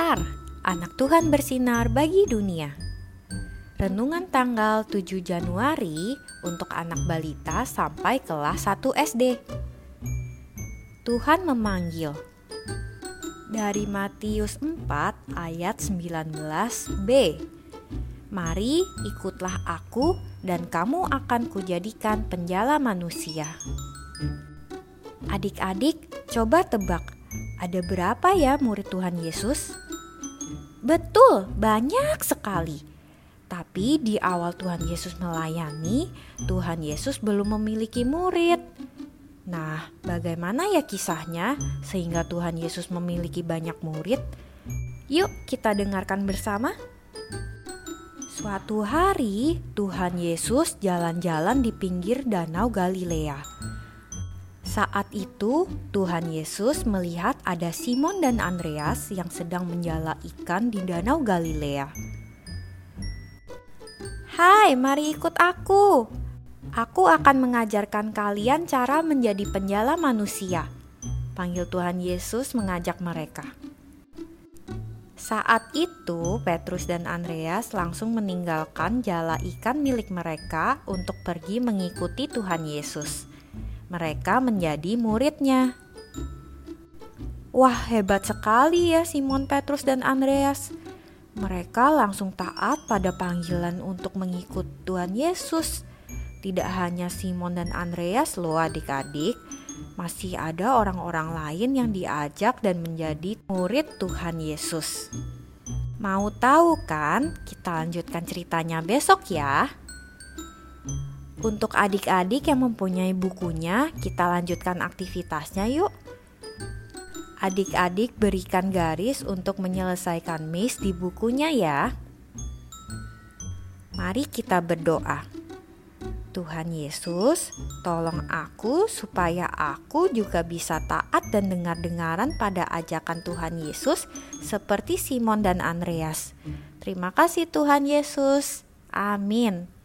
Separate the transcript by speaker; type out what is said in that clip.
Speaker 1: Anak Tuhan bersinar bagi dunia. Renungan tanggal 7 Januari untuk anak balita sampai kelas 1 SD. Tuhan memanggil. Dari Matius 4 ayat 19b. Mari ikutlah aku dan kamu akan kujadikan penjala manusia. Adik-adik, coba tebak, ada berapa ya murid Tuhan Yesus? Betul, banyak sekali. Tapi di awal Tuhan Yesus melayani, Tuhan Yesus belum memiliki murid. Nah, bagaimana ya kisahnya sehingga Tuhan Yesus memiliki banyak murid? Yuk, kita dengarkan bersama. Suatu hari, Tuhan Yesus jalan-jalan di pinggir Danau Galilea. Saat itu, Tuhan Yesus melihat ada Simon dan Andreas yang sedang menjala ikan di Danau Galilea. "Hai, mari ikut aku. Aku akan mengajarkan kalian cara menjadi penjala manusia," panggil Tuhan Yesus mengajak mereka. Saat itu, Petrus dan Andreas langsung meninggalkan jala ikan milik mereka untuk pergi mengikuti Tuhan Yesus mereka menjadi muridnya. Wah, hebat sekali ya Simon Petrus dan Andreas. Mereka langsung taat pada panggilan untuk mengikut Tuhan Yesus. Tidak hanya Simon dan Andreas loh adik-adik, masih ada orang-orang lain yang diajak dan menjadi murid Tuhan Yesus. Mau tahu kan? Kita lanjutkan ceritanya besok ya. Untuk adik-adik yang mempunyai bukunya, kita lanjutkan aktivitasnya yuk. Adik-adik berikan garis untuk menyelesaikan miss di bukunya ya. Mari kita berdoa. Tuhan Yesus, tolong aku supaya aku juga bisa taat dan dengar-dengaran pada ajakan Tuhan Yesus seperti Simon dan Andreas. Terima kasih Tuhan Yesus. Amin.